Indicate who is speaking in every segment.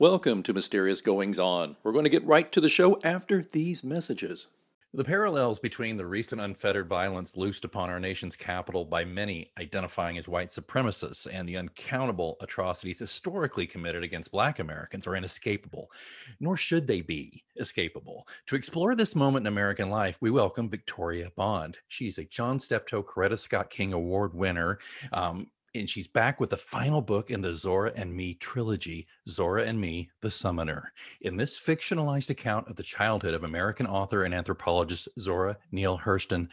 Speaker 1: Welcome to Mysterious Goings On. We're going to get right to the show after these messages. The parallels between the recent unfettered violence loosed upon our nation's capital by many identifying as white supremacists and the uncountable atrocities historically committed against Black Americans are inescapable, nor should they be escapable. To explore this moment in American life, we welcome Victoria Bond. She's a John Steptoe Coretta Scott King Award winner. Um, and she's back with the final book in the Zora and Me trilogy, Zora and Me, The Summoner. In this fictionalized account of the childhood of American author and anthropologist Zora Neale Hurston,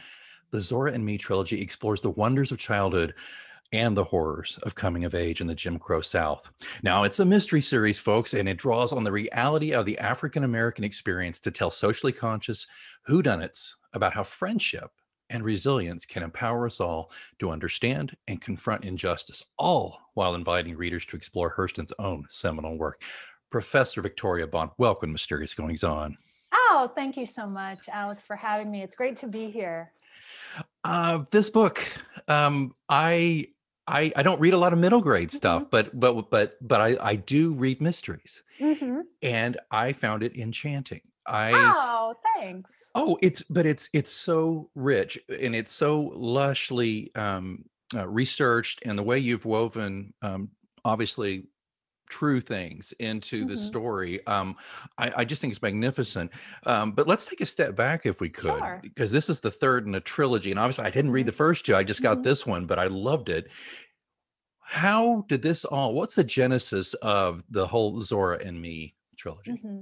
Speaker 1: the Zora and Me trilogy explores the wonders of childhood and the horrors of coming of age in the Jim Crow South. Now, it's a mystery series, folks, and it draws on the reality of the African American experience to tell socially conscious whodunits about how friendship and resilience can empower us all to understand and confront injustice, all while inviting readers to explore Hurston's own seminal work. Professor Victoria Bond, welcome, Mysterious Goings On.
Speaker 2: Oh, thank you so much, Alex, for having me. It's great to be here.
Speaker 1: Uh, this book, um, I I, I don't read a lot of middle grade stuff, mm-hmm. but but but but I, I do read mysteries, mm-hmm. and I found it enchanting. I
Speaker 2: oh thanks.
Speaker 1: Oh, it's but it's it's so rich and it's so lushly um, uh, researched, and the way you've woven um, obviously true things into mm-hmm. the story. Um, I, I, just think it's magnificent. Um, but let's take a step back if we could, sure. because this is the third in a trilogy. And obviously, I didn't read mm-hmm. the first two, I just got mm-hmm. this one, but I loved it. How did this all, what's the genesis of the whole Zora and Me trilogy?
Speaker 2: Mm-hmm.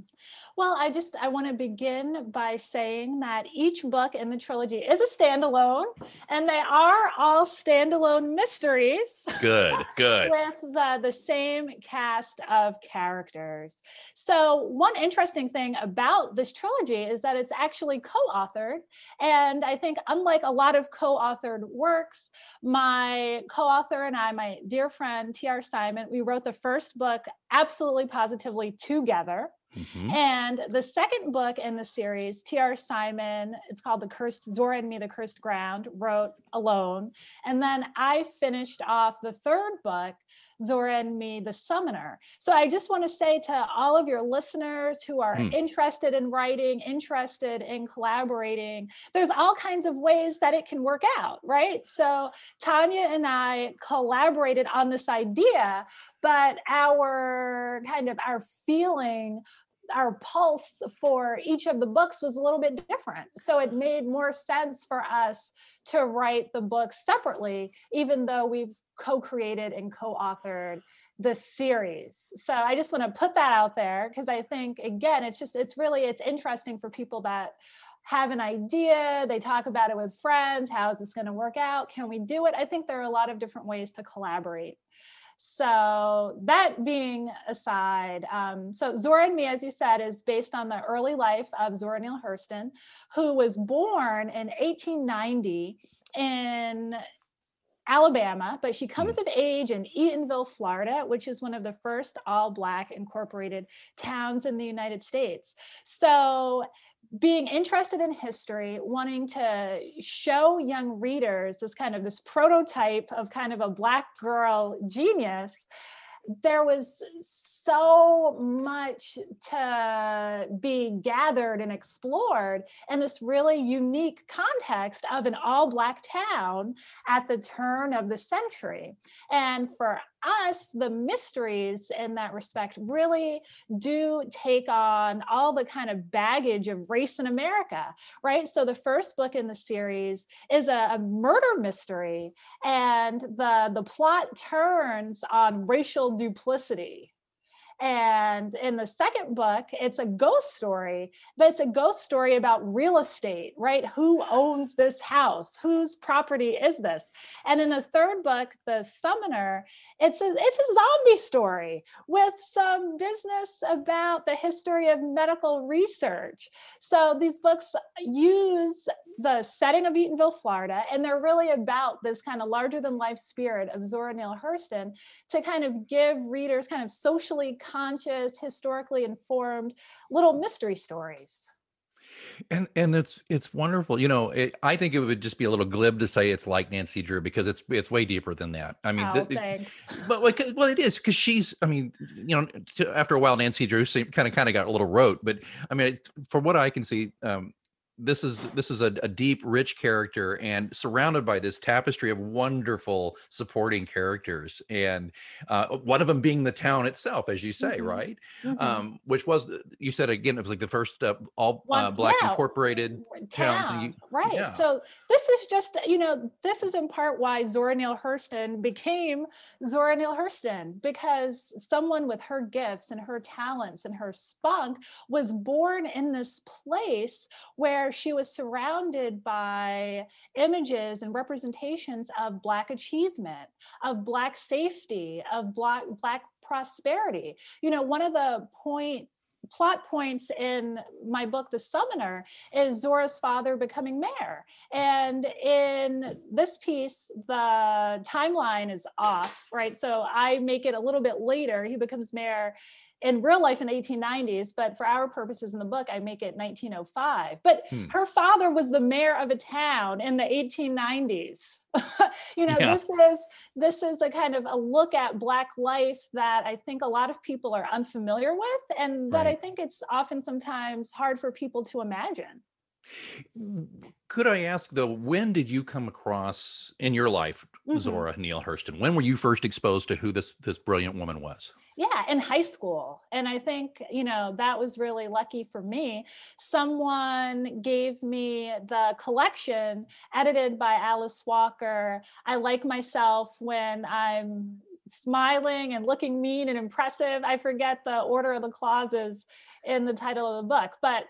Speaker 2: Well, I just I want to begin by saying that each book in the trilogy is a standalone, and they are all standalone mysteries.
Speaker 1: Good, good.
Speaker 2: with the the same cast of characters. So one interesting thing about this trilogy is that it's actually co-authored, and I think unlike a lot of co-authored works, my co-author and I, my dear friend T.R. Simon, we wrote the first book absolutely positively together. Mm-hmm. And the second book in the series, T.R. Simon, it's called The Cursed Zora and Me, The Cursed Ground, wrote alone. And then I finished off the third book, Zora and Me, The Summoner. So I just want to say to all of your listeners who are mm. interested in writing, interested in collaborating, there's all kinds of ways that it can work out, right? So Tanya and I collaborated on this idea, but our kind of our feeling our pulse for each of the books was a little bit different. So it made more sense for us to write the books separately, even though we've co created and co authored the series. So I just want to put that out there because I think, again, it's just, it's really, it's interesting for people that have an idea they talk about it with friends how is this going to work out can we do it i think there are a lot of different ways to collaborate so that being aside, um, so Zora and Me, as you said, is based on the early life of Zora Neale Hurston, who was born in 1890 in Alabama, but she comes mm. of age in Eatonville, Florida, which is one of the first all Black incorporated towns in the United States. So being interested in history, wanting to show young readers this kind of this prototype of kind of a black girl genius, there was so much to be gathered and explored in this really unique context of an all Black town at the turn of the century. And for us, the mysteries in that respect really do take on all the kind of baggage of race in America, right? So the first book in the series is a, a murder mystery, and the, the plot turns on racial duplicity And in the second book, it's a ghost story, but it's a ghost story about real estate, right? Who owns this house? Whose property is this? And in the third book, The Summoner, it's a it's a zombie story with some business about the history of medical research. So these books use the setting of Eatonville, Florida, and they're really about this kind of larger than life spirit of Zora Neale Hurston to kind of give readers kind of socially conscious, historically informed little mystery stories.
Speaker 1: And and it's it's wonderful. You know it, i think it would just be a little glib to say it's like nancy drew because it's it's way deeper than that. I mean
Speaker 2: oh, the,
Speaker 1: but like well it is because she's i mean you know after a while nancy drew kind of kind of got a little rote but i mean for what i can see um this is this is a, a, deep rich character and surrounded by this tapestry of wonderful supporting characters and uh, one of them being the town itself as you say mm-hmm. right mm-hmm. Um, which was you said again it was like the first uh, all uh, black yeah. incorporated town. towns
Speaker 2: you, right yeah. so this is just you know this is in part why zora neale hurston became zora neale hurston because someone with her gifts and her talents and her spunk was born in this place where where she was surrounded by images and representations of Black achievement, of Black safety, of Black, Black prosperity. You know, one of the point plot points in my book the summoner is zora's father becoming mayor. And in this piece the timeline is off right? So i make it a little bit later. He becomes mayor in real life in the 1890s, but for our purposes in the book, I make it 1905. But hmm. her father was the mayor of a town in the 1890s. you know, yeah. this is this is a kind of a look at black life that I think a lot of people are unfamiliar with, and that right. I think it's often sometimes hard for people to imagine.
Speaker 1: Could I ask though, when did you come across in your life mm-hmm. Zora Neale Hurston? When were you first exposed to who this this brilliant woman was?
Speaker 2: Yeah, in high school. And I think, you know, that was really lucky for me. Someone gave me the collection edited by Alice Walker. I like myself when I'm smiling and looking mean and impressive. I forget the order of the clauses in the title of the book, but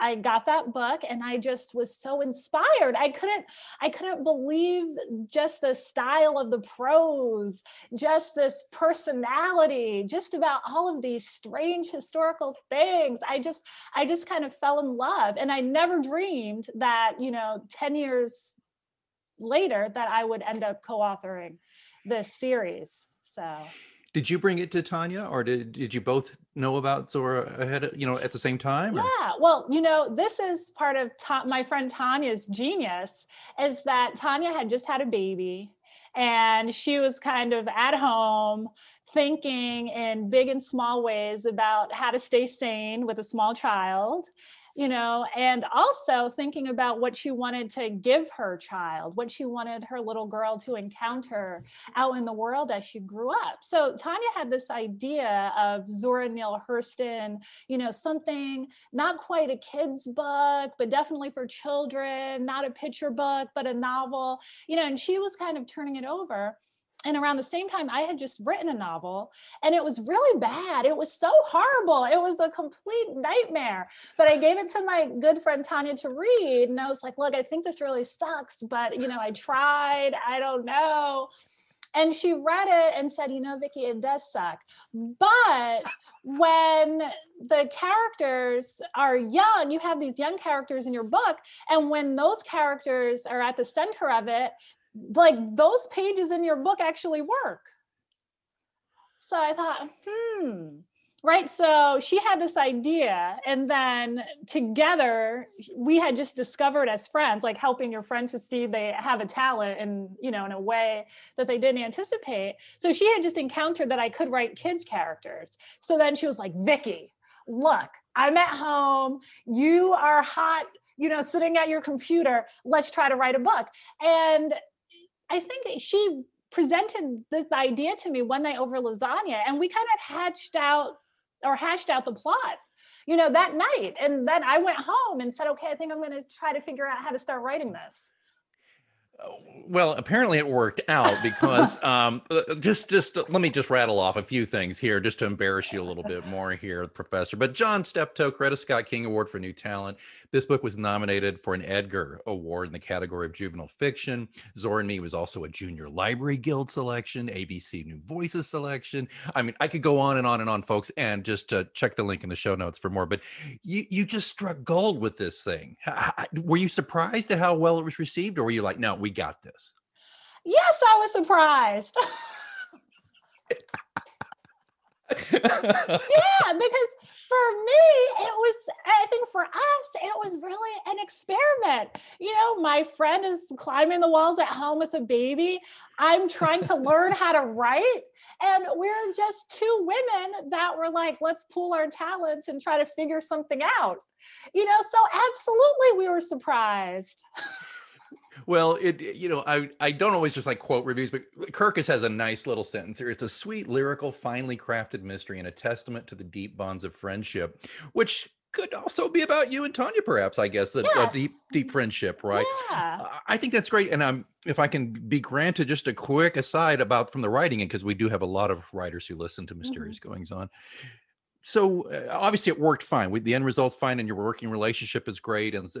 Speaker 2: I got that book and I just was so inspired. I couldn't I couldn't believe just the style of the prose, just this personality, just about all of these strange historical things. I just I just kind of fell in love and I never dreamed that, you know, 10 years later that I would end up co-authoring this series. So
Speaker 1: did you bring it to Tanya, or did did you both know about Zora ahead, you know, at the same time?
Speaker 2: Or? Yeah, well, you know, this is part of ta- my friend Tanya's genius is that Tanya had just had a baby, and she was kind of at home thinking in big and small ways about how to stay sane with a small child you know, and also thinking about what she wanted to give her child, what she wanted her little girl to encounter out in the world as she grew up. So Tanya had this idea of Zora Neale Hurston, you know, something not quite a kid's book, but definitely for children, not a picture book, but a novel, you know, and she was kind of turning it over and around the same time i had just written a novel and it was really bad. It was so horrible. It was a complete nightmare. But i gave it to my good friend tanya to read and i was like look i think this really sucks but you know i tried. I don't know. And she read it and said you know vicki it does suck. But when the characters are young you have these young characters in your book and when those characters are at the center of it like those pages in your book actually work. So I thought, hmm, right. So she had this idea, and then together we had just discovered as friends, like helping your friends to see they have a talent and you know in a way that they didn't anticipate. So she had just encountered that I could write kids characters. So then she was like, Vicky, look, I'm at home. You are hot you know, sitting at your computer, let's try to write a book. And I think she presented this idea to me one night over lasagna, and we kind of hatched out or hashed out the plot, you know, that night. And then I went home and said, okay, I think I'm going to try to figure out how to start writing this.
Speaker 1: Well, apparently it worked out because um, uh, just just uh, let me just rattle off a few things here just to embarrass you a little bit more here, Professor. But John Steptoe, Coretta Scott King Award for New Talent. This book was nominated for an Edgar Award in the category of juvenile fiction. Zora and Me was also a Junior Library Guild selection, ABC New Voices selection. I mean, I could go on and on and on, folks, and just uh, check the link in the show notes for more. But you you just struck gold with this thing. Were you surprised at how well it was received, or were you like, no, we got this?
Speaker 2: Yes, I was surprised. yeah, because for me, it was, I think for us, it was really an experiment. You know, my friend is climbing the walls at home with a baby. I'm trying to learn how to write. And we're just two women that were like, let's pool our talents and try to figure something out. You know, so absolutely we were surprised.
Speaker 1: Well, it you know I I don't always just like quote reviews, but Kirkus has a nice little sentence here. It's a sweet, lyrical, finely crafted mystery and a testament to the deep bonds of friendship, which could also be about you and Tanya, perhaps. I guess that yes. deep deep friendship, right?
Speaker 2: Yeah.
Speaker 1: I think that's great. And I'm if I can be granted just a quick aside about from the writing, because we do have a lot of writers who listen to mm-hmm. Mysterious mm-hmm. Goings On so uh, obviously it worked fine with the end result fine and your working relationship is great and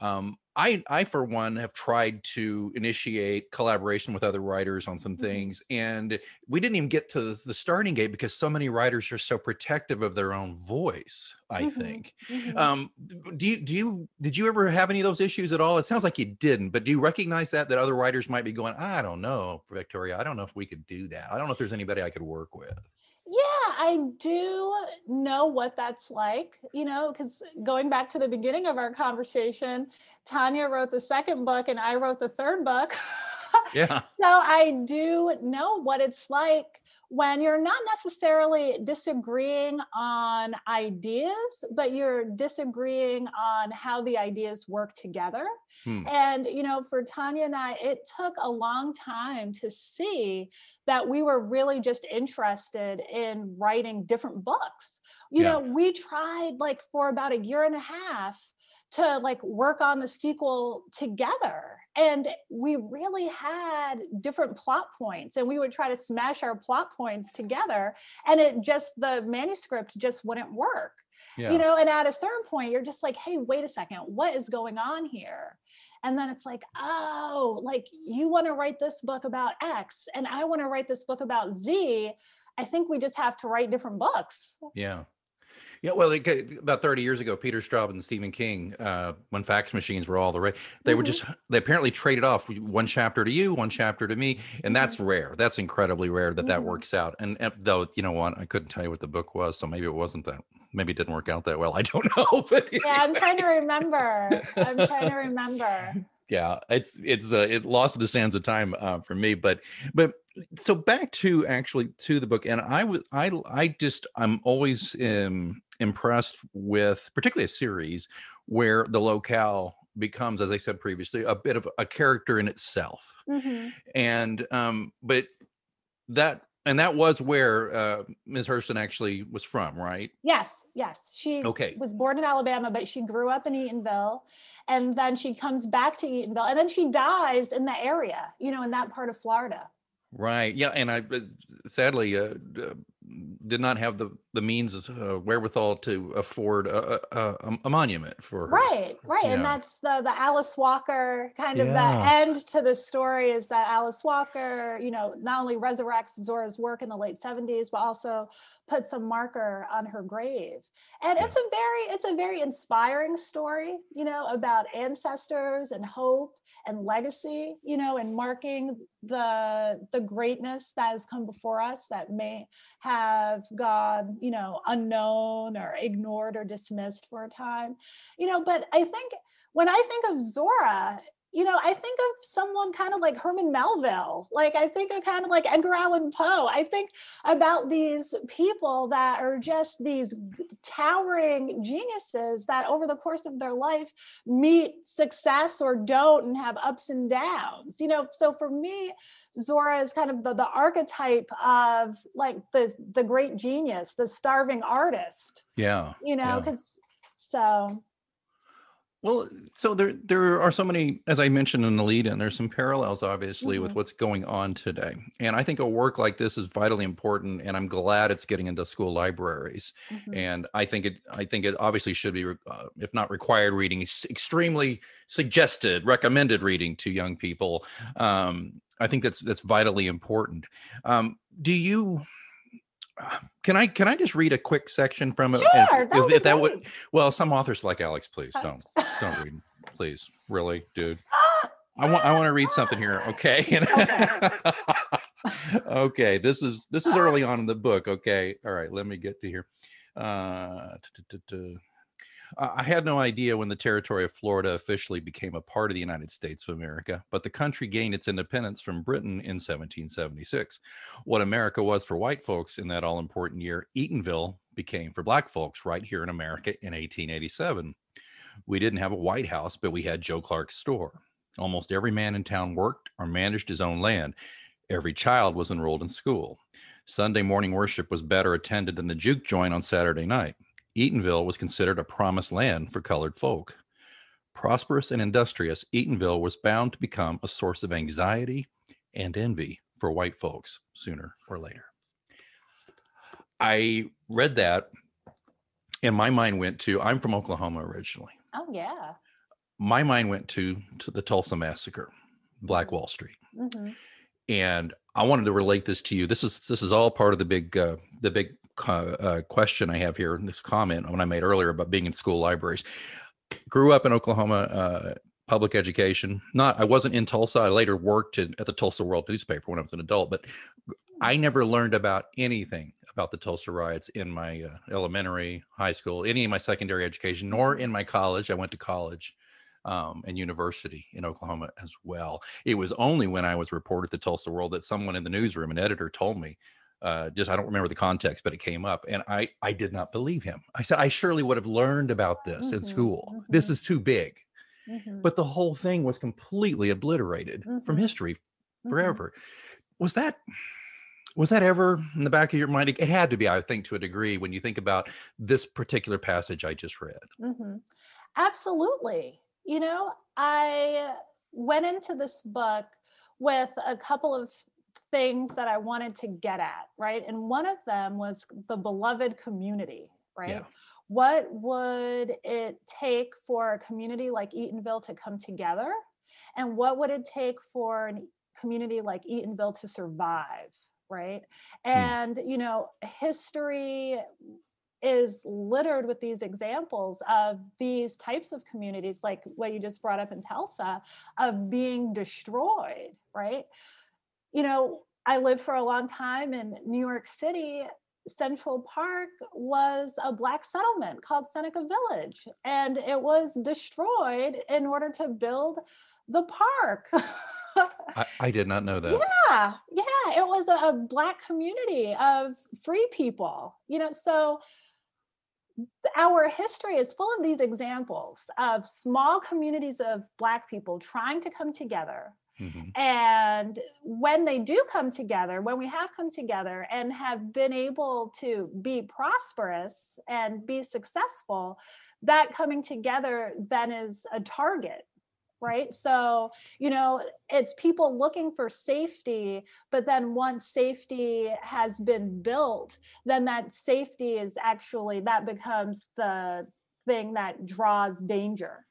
Speaker 1: um, i i for one have tried to initiate collaboration with other writers on some mm-hmm. things and we didn't even get to the starting gate because so many writers are so protective of their own voice i mm-hmm. think mm-hmm. Um, do you do you did you ever have any of those issues at all it sounds like you didn't but do you recognize that that other writers might be going i don't know victoria i don't know if we could do that i don't know if there's anybody i could work with
Speaker 2: I do know what that's like, you know, because going back to the beginning of our conversation, Tanya wrote the second book and I wrote the third book.
Speaker 1: Yeah.
Speaker 2: so I do know what it's like when you're not necessarily disagreeing on ideas, but you're disagreeing on how the ideas work together. Hmm. And, you know, for Tanya and I, it took a long time to see that we were really just interested in writing different books. You yeah. know, we tried like for about a year and a half to like work on the sequel together and we really had different plot points and we would try to smash our plot points together and it just the manuscript just wouldn't work. Yeah. you know and at a certain point you're just like hey wait a second what is going on here? And then it's like oh like you want to write this book about x and i want to write this book about z. I think we just have to write different books.
Speaker 1: Yeah yeah, well, it, about 30 years ago, Peter Straub and Stephen King, uh, when fax machines were all the rage, they mm-hmm. were just, they apparently traded off one chapter to you, one chapter to me. And that's mm-hmm. rare. That's incredibly rare that mm-hmm. that works out. And, and, though, you know what, I couldn't tell you what the book was. So maybe it wasn't that, maybe it didn't work out that well. I don't know.
Speaker 2: But yeah, I'm trying to remember. I'm trying to remember.
Speaker 1: Yeah, it's, it's, uh, it lost to the sands of time uh, for me. But, but, so back to actually to the book and i was i i just i'm always um impressed with particularly a series where the locale becomes as i said previously a bit of a character in itself mm-hmm. and um but that and that was where uh, Ms. Hurston actually was from, right?
Speaker 2: Yes, yes. She
Speaker 1: okay.
Speaker 2: was born in Alabama, but she grew up in Eatonville, and then she comes back to Eatonville, and then she dies in the area, you know, in that part of Florida.
Speaker 1: Right. Yeah. And I uh, sadly uh, did not have the the means uh, wherewithal to afford a, a, a, monument for her.
Speaker 2: Right. Right. Yeah. And that's the the Alice Walker kind of yeah. the end to the story is that Alice Walker, you know, not only resurrects Zora's work in the late 70s, but also put some marker on her grave. And it's a very it's a very inspiring story, you know, about ancestors and hope and legacy, you know, and marking the the greatness that has come before us that may have gone, you know, unknown or ignored or dismissed for a time. You know, but I think when I think of Zora, you know, I think of someone kind of like Herman Melville. Like I think of kind of like Edgar Allan Poe. I think about these people that are just these towering geniuses that over the course of their life meet success or don't and have ups and downs. You know, so for me, Zora is kind of the, the archetype of like the the great genius, the starving artist.
Speaker 1: Yeah.
Speaker 2: You know, because yeah. so
Speaker 1: Well, so there there are so many, as I mentioned in the lead in, there's some parallels obviously with
Speaker 2: Mhm.
Speaker 1: what's going on today. And I think a work like this is vitally important, and I'm glad it's getting into school libraries.
Speaker 2: Mhm.
Speaker 1: And I think it I think it obviously should be, uh, if not required reading, extremely suggested, recommended reading to young people. Um, I think that's that's vitally important. Um, do you? Can I can I just read a quick section from it?
Speaker 2: Sure, that would be
Speaker 1: if that would well, some authors like Alex, please
Speaker 2: Uh,
Speaker 1: don't don't read, please, really, dude. I want I want to read something here, okay?
Speaker 2: Okay.
Speaker 1: okay, this is this is early on in the book. Okay, all right, let me get to here. Uh. Uh, I had no idea when the territory of Florida officially became a part of the United States of America, but the country gained its independence from Britain in 1776. What America was for white folks in that all important year, Eatonville became for black folks right here in America in 1887. We didn't have a White House, but we had Joe Clark's store. Almost every man in town worked or managed his own land. Every child was enrolled in school. Sunday morning worship was better attended than the juke joint on Saturday night. Eatonville was considered a promised land for colored folk. Prosperous and industrious, Eatonville was bound to become a source of anxiety and envy for white folks sooner or later. I read that and my mind went to I'm from Oklahoma originally.
Speaker 2: Oh yeah.
Speaker 1: My mind went to to the Tulsa massacre, Black Wall Street.
Speaker 2: Mhm.
Speaker 1: and I wanted to relate this to you. This is this is all part of the big uh, the big uh, question I have here. This comment when I made earlier about being in school libraries. Grew up in Oklahoma, uh, public education. Not I wasn't in Tulsa. I later worked at, at the Tulsa World newspaper when I was an adult, but I never learned about anything about the Tulsa riots in my uh, elementary, high school, any of my secondary education, nor in my college. I went to college um, and university in Oklahoma as well. It was only when I was reported to Tulsa World that someone in the newsroom, an editor, told me. Uh, just I don't remember the context, but it came up, and I I did not believe him. I said I surely would have learned about this in
Speaker 2: Mhm,
Speaker 1: school. This
Speaker 2: mhm.
Speaker 1: is too big.
Speaker 2: Mhm.
Speaker 1: But the whole thing was completely obliterated from
Speaker 2: Mhm.
Speaker 1: history
Speaker 2: Mhm.
Speaker 1: forever. Was that was that ever in the back of your mind? It had to be, I think, to a degree, when you think about this particular passage I just read.
Speaker 2: hmm Absolutely. You know, I went into this book with a couple of things that I wanted to get at, right? And one of them was the beloved community, right?
Speaker 1: Yeah.
Speaker 2: What would it take for a community like Eatonville to come together? And what would it take for a community like Eatonville to survive, right? Hmm. And, you know, history is littered with these examples of these types of communities, like what you just brought up in Tulsa, of being destroyed, right? You know, I lived for a long time in New York City. Central Park was a black settlement called Seneca Village, and it was destroyed in order to build the park.
Speaker 1: I, I did not know that.
Speaker 2: yeah yeah it was a, a black community of free people you know so our history is full of these examples of small communities of black people trying to come together
Speaker 1: Mhm.
Speaker 2: and when they do come together when we have come together and have been able to be prosperous and be successful that coming together then is a target right so you know it's people looking for safety but then once safety has been built then that safety is actually that becomes the thing that draws danger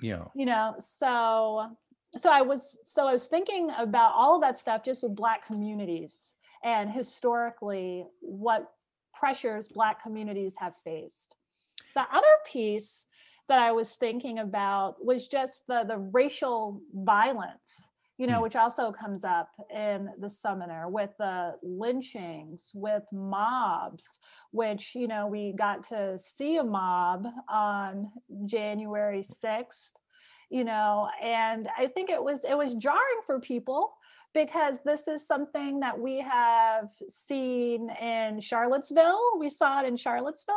Speaker 1: Yeah.
Speaker 2: you know so so i was so i was thinking about all of that stuff just with black communities and historically what pressures black communities have faced the other piece that i was thinking about was just the the racial violence you know
Speaker 1: Hmm.
Speaker 2: which also comes up in the summoner with the lynchings with mobs which you know we got to see a mob on january 6th you know and i think it was it was jarring for people because this is something that we have seen in charlottesville. We saw it in charlottesville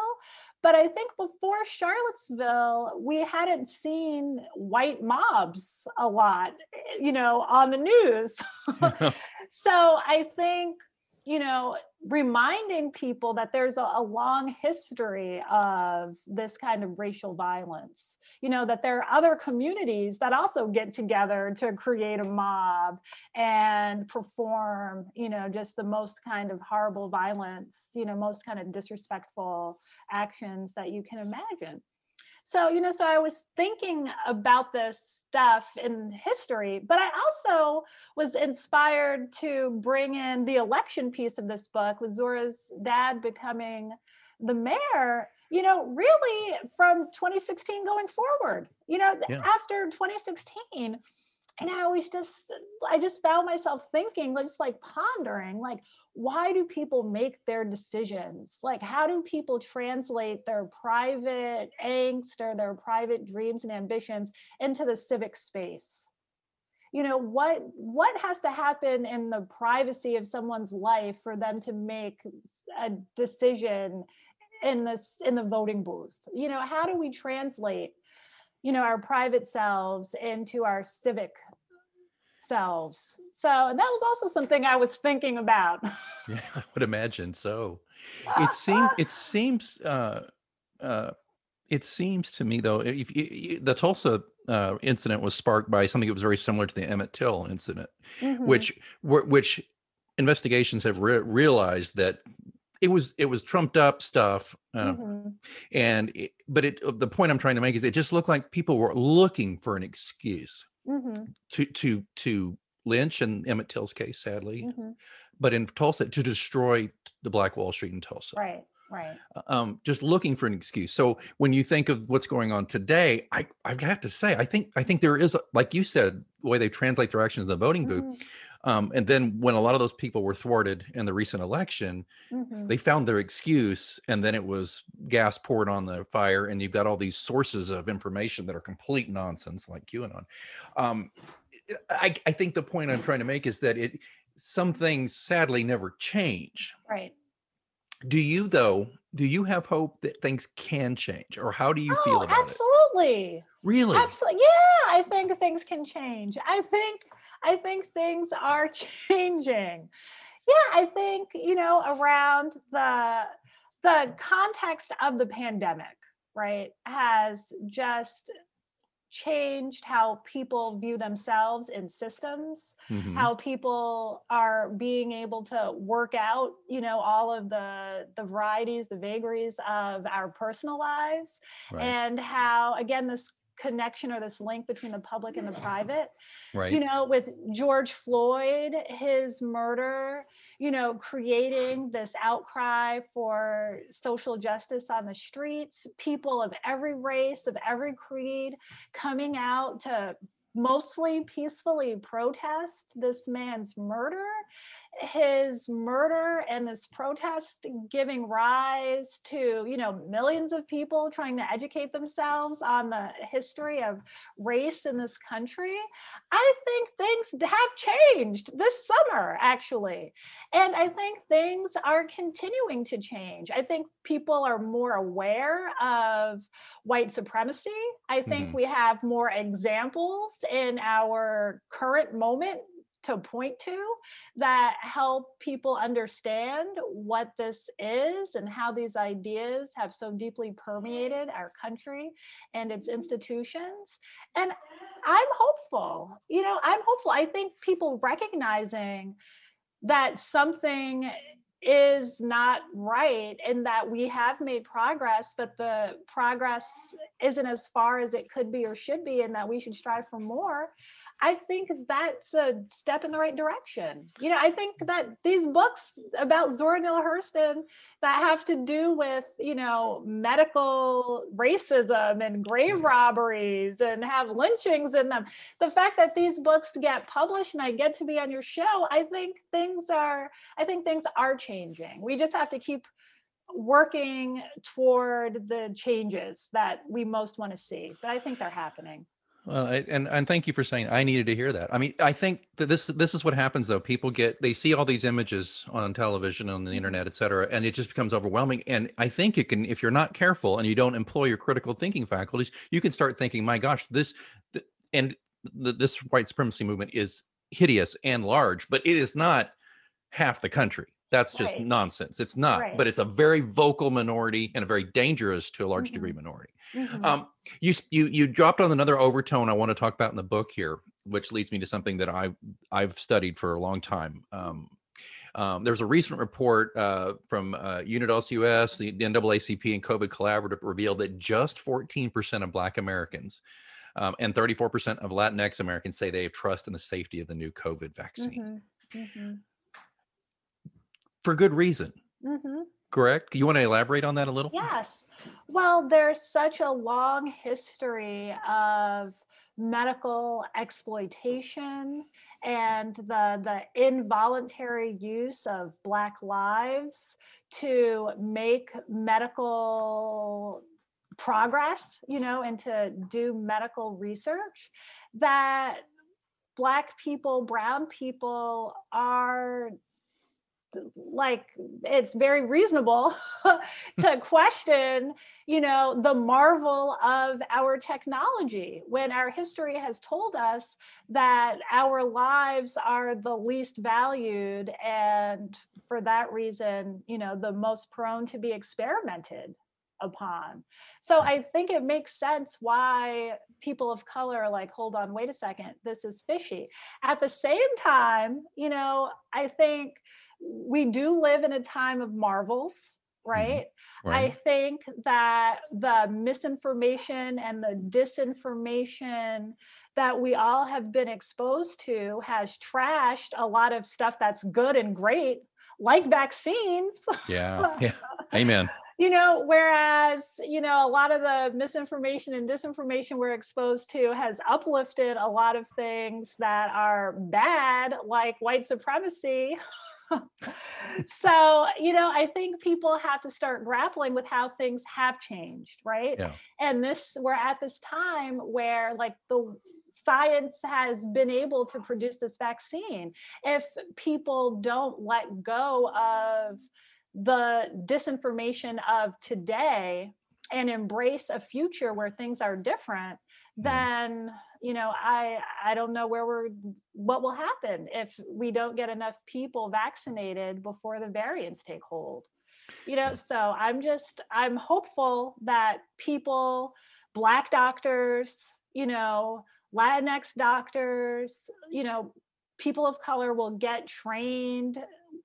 Speaker 2: but i think before charlottesville we hadn't seen white mobs a lot you know on the news. So i think you know, reminding people that there's a, a, long history of this kind of racial violence. You know, that there are other communities that also get together to create a mob and perform, you know, just the most kind of horrible violence, you know, most kind of disrespectful actions that you can imagine. So, you know, so I was thinking about this stuff in history, but I also was inspired to bring in the election piece of this book with Zora's dad becoming the mayor, you know, really from 2016 going forward. You know, yeah. after 2016, and I always just, I just found myself thinking, just like pondering, like, why do people make their decisions? Like, how do people translate their private angst or their private dreams and ambitions into the civic space? You know, what what has to happen in the privacy of someone's life for them to make a decision in this in the voting booth? You know, how do we translate you know our private selves into our civic selves. So that was also something i was thinking about.
Speaker 1: Yeah i would imagine so. It seems it seems uh uh it seems to me though if, if the tulsa uh, incident was sparked by something that was very similar to the emmett till incident mm-hmm. which which investigations have re- realized that it was it was trumped up stuff uh, mm-hmm. and it, but it the point i'm trying to make is it just looked like people were looking for an excuse mm-hmm. to to to lynch in emmett till's case sadly mm-hmm. but in tulsa to destroy the black wall street in tulsa
Speaker 2: right right uh,
Speaker 1: um, just looking for an excuse so when you think of what's going on today i i have to say i think i think there is a, like you said the way they translate their actions in the voting booth mm-hmm. Um, and then when a lot of those people were thwarted in the recent election, mm-hmm. they found their excuse, and then it was gas poured on the fire, and you've got all these sources of information that are complete nonsense, like QAnon. Um, I, I think the point I'm trying to make is that it some things sadly never change.
Speaker 2: Right.
Speaker 1: Do you though? Do you have hope that things can change, or how do you
Speaker 2: oh,
Speaker 1: feel about
Speaker 2: absolutely. it? Absolutely.
Speaker 1: Really?
Speaker 2: Absolutely. Yeah, I think things can change. I think I think things are changing. Yeah, I think, you know, around the the context of the pandemic, right, has just changed how people view themselves in systems mm-hmm. how people are being able to work out you know all of the the varieties the vagaries of our personal lives right. and how again this connection or this link between the public and the private. Right. You know, with George Floyd, his murder, you know, creating this outcry for social justice on the streets, people of every race, of every creed coming out to mostly peacefully protest this man's murder his murder and this protest giving rise to you know millions of people trying to educate themselves on the history of race in this country i think things have changed this summer actually. And i think things are continuing to change. I think people are more aware of white supremacy. I think mm-hmm. we have more examples in our current moment to point to that help people understand what this is and how these ideas have so deeply permeated our country and its institutions. And I'm hopeful, you know, I'm hopeful. I think people recognizing that something is not right and that we have made progress but the progress isn't as far as it could be or should be and that we should strive for more I think that's a step in the right direction. You know, I think that these books about Zora Neale Hurston that have to do with, you know, medical racism and grave robberies and have lynchings in them, the fact that these books get published and I get to be on your show, I think things are, I think things are changing. We just have to keep working toward the changes that we most want to see. But I think they're happening.
Speaker 1: Well, and and thank you for saying I needed to hear that. I mean, I think that this this is what happens though. People get they see all these images on television, on the mm-hmm. internet, et cetera, and it just becomes overwhelming. And I think it can, if you're not careful and you don't employ your critical thinking faculties, you can start thinking, "My gosh, this," and this white supremacy movement is hideous and large, but it is not half the country That's just right. nonsense. It's not, right. but it's a very vocal minority and a very dangerous to a large mm-hmm. degree minority. Mm-hmm. Um, you you you dropped on another overtone I want to talk about in the book here, which leads me to something that I I've studied for a long time. Um, um, there's a recent report uh, from uh, Unidos US, the NAACP, and COVID Collaborative revealed that just 14% of Black Americans um, and 34% of Latinx Americans say they have trust in the safety of the new COVID vaccine. Mm-hmm. Mm-hmm. For good reason. Mm-hmm. Correct? You want to elaborate on that a little?
Speaker 2: Yes. Well, there's such a long history of medical exploitation and the the involuntary use of black lives to make medical progress you know and to do medical research that black people brown people are like it's very reasonable to question you know the marvel of our technology when our history has told us that our lives are the least valued and for that reason you know the most prone to be experimented upon. So i think it makes sense why people of color are like hold on wait a second this is fishy. At the same time you know i think we do live in a time of marvels mm-hmm. right? right? I think that the misinformation and the disinformation that we all have been exposed to has trashed a lot of stuff that's good and great, like vaccines.
Speaker 1: Yeah. yeah. Amen.
Speaker 2: you know, whereas, you know, a lot of the misinformation and disinformation we're exposed to has uplifted a lot of things that are bad, like white supremacy. so, you know, I think people have to start grappling with how things have changed, right? Yeah. And this, we're at this time where, like, the science has been able to produce this vaccine. If people don't let go of the disinformation of today and embrace a future where things are different. Mm-hmm. then you know i i don't know where we're what will happen if we don't get enough people vaccinated before the variants take hold. You know so i'm just i'm hopeful that people black doctors you know latinx doctors you know people of color will get trained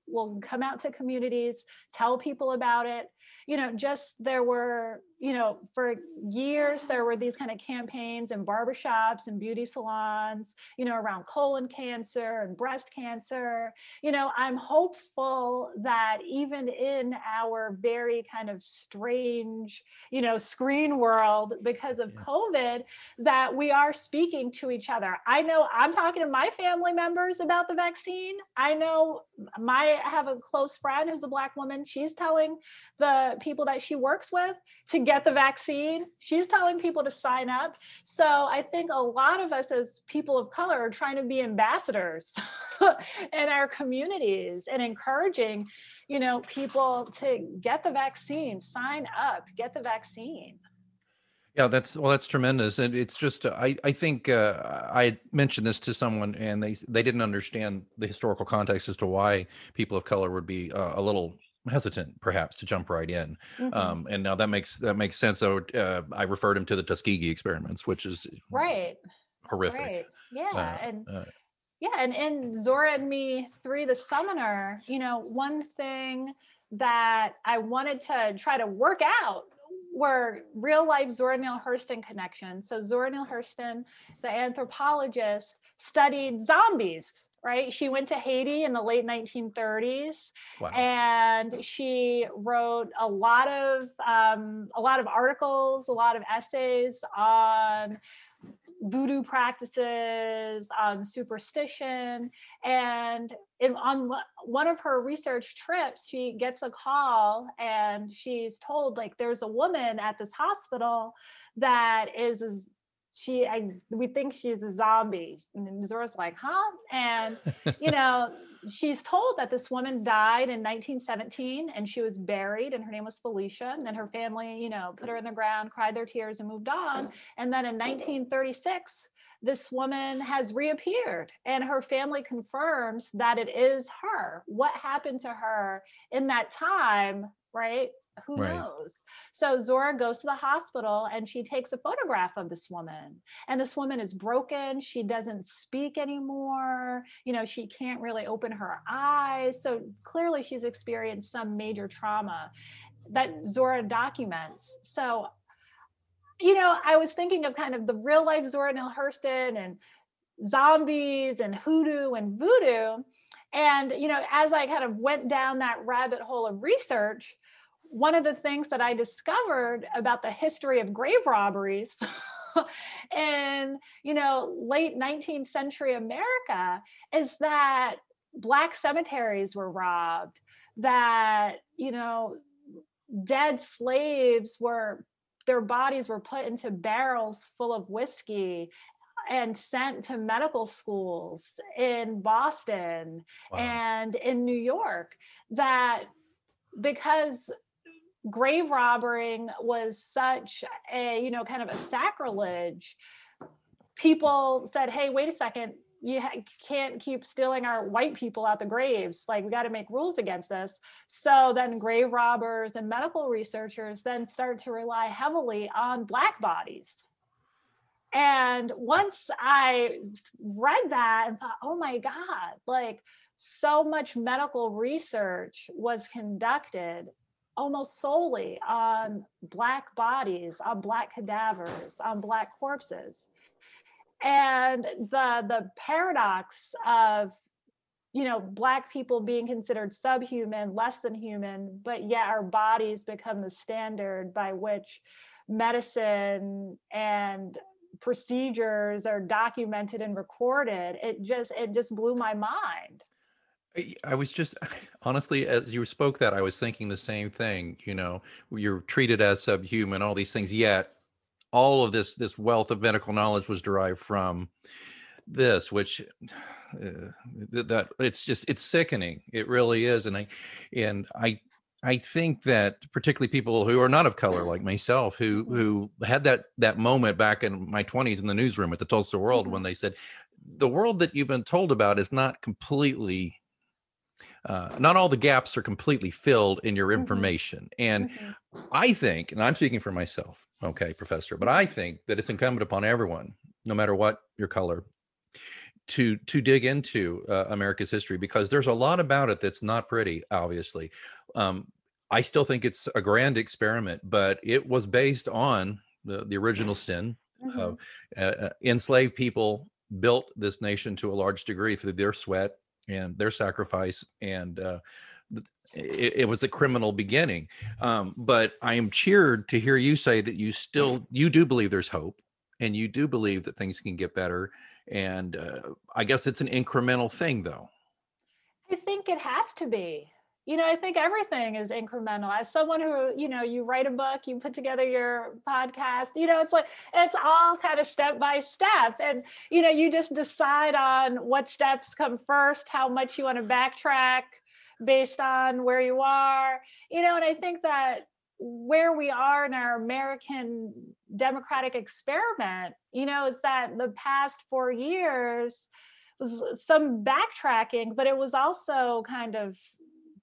Speaker 2: will come out to communities tell people about it. You know just there were you know, for years there were these kind of campaigns in barbershops and beauty salons, you know, around colon cancer and breast cancer. You know, I'm hopeful that even in our very kind of strange, you know, screen world because of yeah. COVID, that we are speaking to each other. I know I'm talking to my family members about the vaccine. I know my I have a close friend who's a black woman. She's telling the people that she works with to get get the vaccine. She's telling people to sign up. So I think a lot of us as people of color are trying to be ambassadors in our communities and encouraging, you know, people to get the vaccine, sign up, get the vaccine.
Speaker 1: Yeah, that's well, that's tremendous, and it's just I I think uh, I mentioned this to someone, and they they didn't understand the historical context as to why people of color would be uh, a little hesitant perhaps to jump right in mm-hmm. um, and now that makes that makes sense so uh, i referred him to the tuskegee experiments which is
Speaker 2: right
Speaker 1: horrific
Speaker 2: right. yeah uh, and uh, yeah and in zora and me three the summoner you know one thing that i wanted to try to work out were real life Zora Neale Hurston connections. So Zora Neale Hurston, the anthropologist, studied zombies right? She went to Haiti in the late 1930s, wow. and she wrote a lot of um, a lot of articles, a lot of essays on voodoo practices, on superstition, and in, on one of her research trips, she gets a call and she's told like there's a woman at this hospital that is she I we think she's a zombie. And Zora's like, huh? And you know, she's told that this woman died in 1917 and she was buried and her name was Felicia. And then her family, you know, put her in the ground, cried their tears and moved on. And then in 1936, this woman has reappeared and her family confirms that it is her. What happened to her in that time, right? Who right. knows? So Zora goes to the hospital and she takes a photograph of this woman. And this woman is broken. She doesn't speak anymore. You know, she can't really open her eyes. So clearly she's experienced some major trauma that Zora documents. So you know, I was thinking of kind of the real life Zora Neale Hurston and zombies and hoodoo and voodoo. And, you know, as I kind of went down that rabbit hole of research, one of the things that I discovered about the history of grave robberies in, you know, late 19th century America is that black cemeteries were robbed, that, you know, dead slaves were their bodies were put into barrels full of whiskey and sent to medical schools in Boston wow. and in New York that because grave robbing was such a you know kind of a sacrilege people said hey wait a second you ha- can't keep stealing our white people out the graves. Like we got to make rules against this. So then grave robbers and medical researchers then started to rely heavily on black bodies. And once I read that and thought, oh my God, like so much medical research was conducted almost solely on black bodies, on black cadavers, on black corpses. And the the paradox of you know black people being considered subhuman less than human but yet our bodies become the standard by which medicine and procedures are documented and recorded it just it just blew my mind
Speaker 1: I was just honestly, as you spoke that, I was thinking the same thing. You know, you're treated as subhuman, all these things, yet all of this this wealth of medical knowledge was derived from this which uh, that it's just it's sickening it really is and i and i i think that particularly people who are not of color like myself who mm-hmm. who had that that moment back in my 20s in the newsroom at the tulsa world when mm-hmm. they said the world that you've been told about is not completely uh, not all the gaps are completely filled in your mm-hmm. information. Mm-hmm. And mm-hmm. I think, and I'm speaking for myself, okay, professor, but I think that it's incumbent upon everyone, no matter what your color, to to dig into uh, America's history because there's a lot about it that's not pretty. Obviously, um, I still think it's a grand experiment, but it was based on the, the original sin. Mm-hmm. Uh, enslaved people built this nation to a large degree through their sweat and their sacrifice and uh, it, it, was a criminal beginning. Um, but i am cheered to hear you say that you still you do believe there's hope and you do believe that things can get better and uh, i guess it's an incremental thing though.
Speaker 2: I think it has to be you know i think everything is incremental. As someone who you know you write a book you put together your podcast you know it's like it's all kind of step by step. And you know you just decide on what steps come first how much you want to backtrack based on where you are. You know and i think that where we are in our american democratic experiment you know is that the past four years was some backtracking but it was also kind of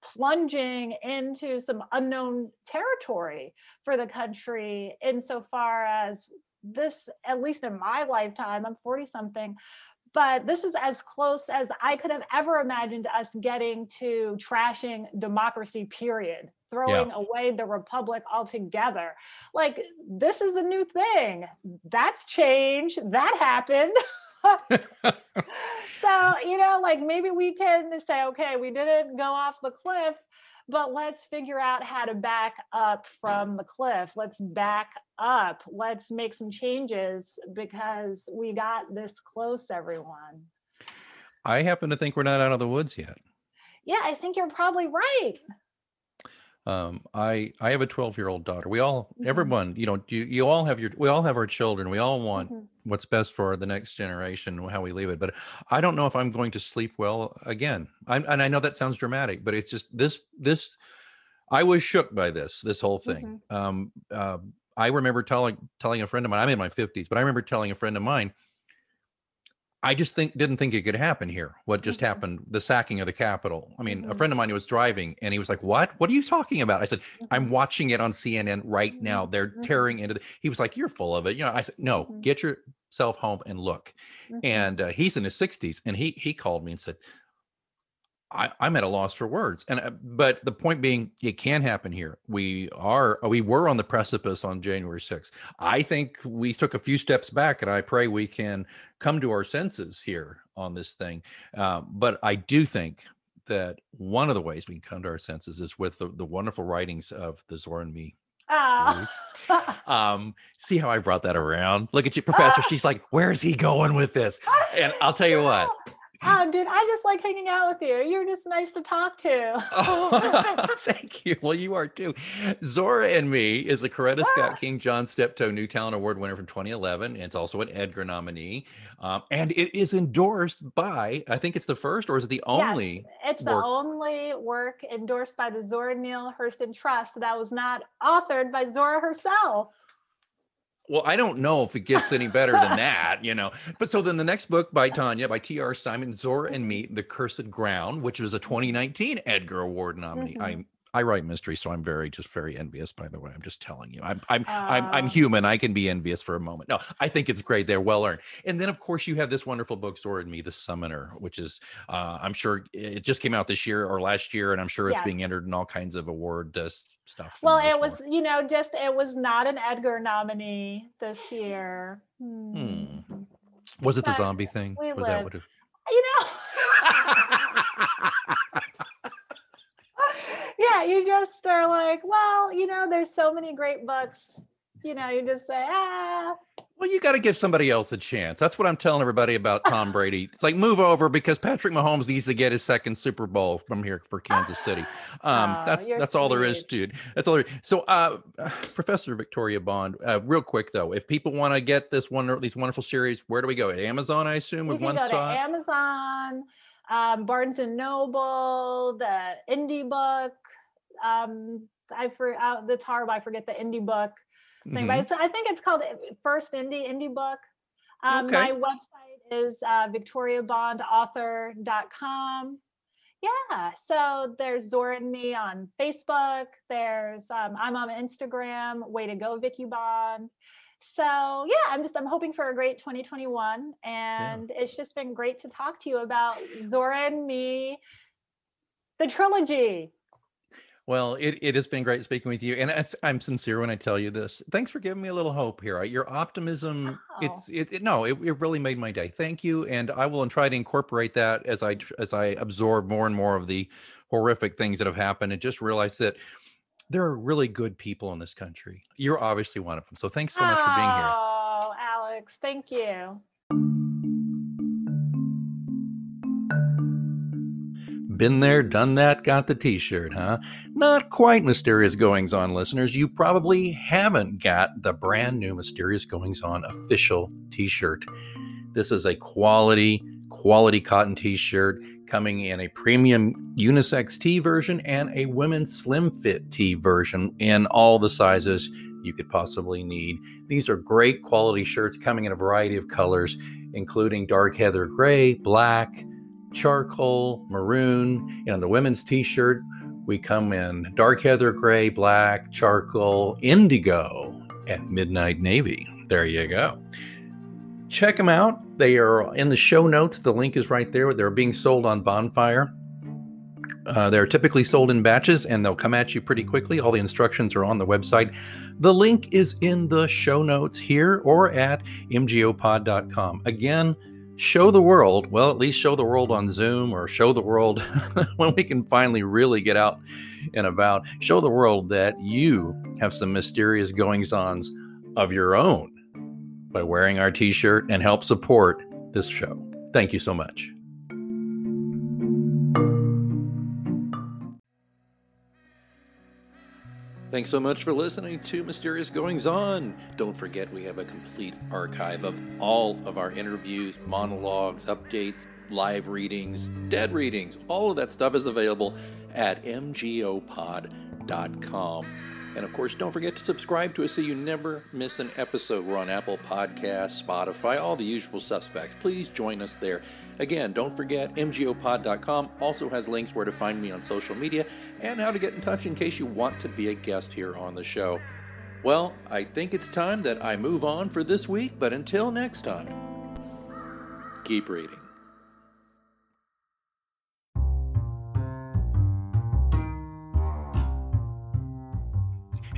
Speaker 2: plunging into some unknown territory for the country insofar as this at least in my lifetime i'm 40 something but this is as close as i could have ever imagined us getting to trashing democracy period throwing yeah. away the republic altogether. Like this is a new thing. That's change that happened so, you know, like maybe we can say, okay, we didn't go off the cliff, but let's figure out how to back up from the cliff. Let's back up. Let's make some changes because we got this close, everyone.
Speaker 1: I happen to think we're not out of the woods yet.
Speaker 2: Yeah, I think you're probably right.
Speaker 1: Um, I I have a 12 year old daughter. We all,
Speaker 2: Mhm.
Speaker 1: everyone, you know, you you all have your, we all have our children. We all want
Speaker 2: Mhm.
Speaker 1: what's best for the next generation, how we leave it. But I don't know if I'm going to sleep well again. I'm, and I know that sounds dramatic, but it's just this this. I was shook by this this whole thing. Um, uh, I remember telling telling a friend of mine. I'm in my 50s, but I remember telling a friend of mine. I just think didn't think it could happen here. What just
Speaker 2: Mhm.
Speaker 1: happened? The sacking of the Capitol. I mean, a
Speaker 2: Mhm.
Speaker 1: friend of mine was driving, and he was like, "What? What are you talking about?" I said, "I'm
Speaker 2: Mhm.
Speaker 1: watching it on CNN right
Speaker 2: Mhm.
Speaker 1: now. They're
Speaker 2: Mhm.
Speaker 1: tearing into the." He was like, "You're full of it." You know, I said, "No,
Speaker 2: Mhm.
Speaker 1: get yourself home and look." And uh, he's in his 60s, and he he called me and said, I, I'm at a loss for words. And uh, but the point being, it can happen here. We are we were on the precipice on January 6th. I think we took a few steps back, and I pray we can come to our senses here on this thing. Um, but I do think that one of the ways we can come to our senses is with the, the wonderful writings of the Zora and me
Speaker 2: Ah.
Speaker 1: um see how i brought that around look at you professor she's like where's he going with this and i'll tell you what
Speaker 2: Oh, dude, I just like hanging out with you. You're just nice to talk to.
Speaker 1: Oh, thank you. Well, you are too. Zora and Me is a Coretta
Speaker 2: Ah.
Speaker 1: Scott King John Steptoe New Talent Award winner from 2011. And it's also an Edgar nominee. Um, and it is endorsed by, I think it's the first, or is it the only?
Speaker 2: It's the
Speaker 1: work-
Speaker 2: only work endorsed by the Zora Neale Hurston Trust that was not authored by Zora herself.
Speaker 1: Well, I don't know if it gets any better than that, you know. But so then the next book by Tanya, by T.R. Simon, Zora and Me, The Cursed Ground, which was a 2019 Edgar Award nominee.
Speaker 2: Mhm.
Speaker 1: I I write mystery, so I'm very just very envious. By the way, I'm just telling you, I'm I'm I'm I'm
Speaker 2: Ah.
Speaker 1: human. I can be envious for a moment. No, I think it's great. They're well earned. And then of course you have this wonderful book, Zora and Me, The Summoner, which is uh, I'm sure it just came out this year or last year, and I'm sure it's being entered in all kinds of award uh, stuff.
Speaker 2: Well, it was, you know, just it was not an Edgar nominee this year.
Speaker 1: Hmm.
Speaker 2: Hmm.
Speaker 1: Was it the zombie thing? Was that what it?
Speaker 2: You know. yeah, you just are like, well, you know, there's so many great books. You know, you just say, ah,
Speaker 1: Well, you got to give somebody else a chance. That's what I'm telling everybody about Tom Brady. It's like move over because Patrick Mahomes needs to get his second Super Bowl from here for Kansas City. Um,
Speaker 2: Aw,
Speaker 1: that's that's all there is,
Speaker 2: sweet.
Speaker 1: dude. That's all there. So, uh, Professor Victoria Bond, uh, real quick though, if people want to get this one, these wonderful series, where do we go? Amazon, I assume, with
Speaker 2: can
Speaker 1: one
Speaker 2: go to. Amazon, um, Barnes and Noble, the indie book. Um, I for uh, that's horrible. I forget the indie book thing,
Speaker 1: Mhm.
Speaker 2: but it's, I think it's called uh, First Indie Indie Book. Um,
Speaker 1: Okay.
Speaker 2: My website is uh, victoriabondauthor.com. Yeah, so there's Zora and me on Facebook. There's um, I'm on Instagram. Way to go, Vicky Bond. So yeah, I'm just I'm hoping for a great 2021, and it's just been great to talk to you about Zora and me, the trilogy.
Speaker 1: Well, it, it has been great speaking with you, and it's, I'm sincere when I tell you this. Thanks for giving me a little hope here. Your optimism, oh. it's it, it no, it, it really made my day. Thank you, and I will try to incorporate that as I as I absorb more and more of the horrific things that have happened, and just realize that there are really good people in this country. You're obviously one of them. So thanks so much for being here.
Speaker 2: Oh, Alex, thank you.
Speaker 1: Been there, done that, got the t shirt, huh? Not quite Mysterious Goings On listeners. You probably haven't got the brand new Mysterious Goings On official t shirt. This is a quality, quality cotton t shirt coming in a premium unisex T version and a women's slim fit T version in all the sizes you could possibly need. These are great quality shirts coming in a variety of colors, including dark heather gray, black, charcoal, maroon. And on the women's t shirt, we come in dark heather gray, black, charcoal, indigo, and midnight navy. There you go. Check them out. They are in the show notes. The link is right there. They're being sold on Bonfire. Uh, they're typically sold in batches and they'll come at you pretty quickly. All the instructions are on the website. The link is in the show notes here or at mgopod.com. Again, show the world, well, at least show the world on Zoom or show the world when we can finally really get out and about. Show the world that you have some mysterious goings ons of your own by wearing our t shirt and help support this show. Thank you so much. Thanks so much for listening to Mysterious Goings On. Don't forget, we have a complete archive of all of our interviews, monologues, updates, live readings, dead readings. All of that stuff is available at mgopod.com. And of course, don't forget to subscribe to us so you never miss an episode. We're on Apple Podcasts, Spotify, all the usual suspects. Please join us there. Again, don't forget, mgopod.com also has links where to find me on social media and how to get in touch in case you want to be a guest here on the show. Well, I think it's time that I move on for this week, but until next time, keep reading.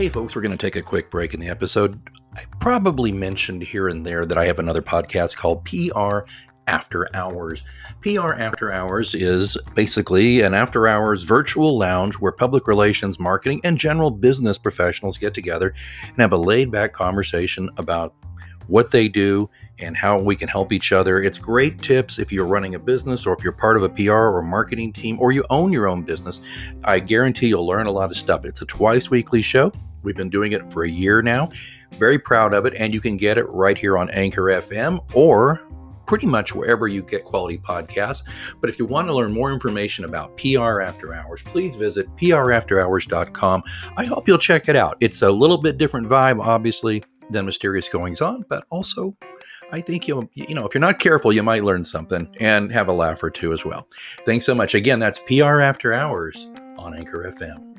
Speaker 1: Hey, folks, we're going to take a quick break in the episode. I probably mentioned here and there that I have another podcast called PR After Hours. PR After Hours is basically an after hours virtual lounge where public relations, marketing, and general business professionals get together and have a laid back conversation about what they do and how we can help each other. It's great tips if you're running a business or if you're part of a PR or marketing team or you own your own business. I guarantee you'll learn a lot of stuff. It's a twice weekly show. We've been doing it for a year now. Very proud of it. And you can get it right here on Anchor FM or pretty much wherever you get quality podcasts. But if you want to learn more information about PR After Hours, please visit prafterhours.com. I hope you'll check it out. It's a little bit different vibe, obviously, than Mysterious Goings On, but also I think you'll, you know, if you're not careful, you might learn something and have a laugh or two as well. Thanks so much. Again, that's PR After Hours on Anchor FM.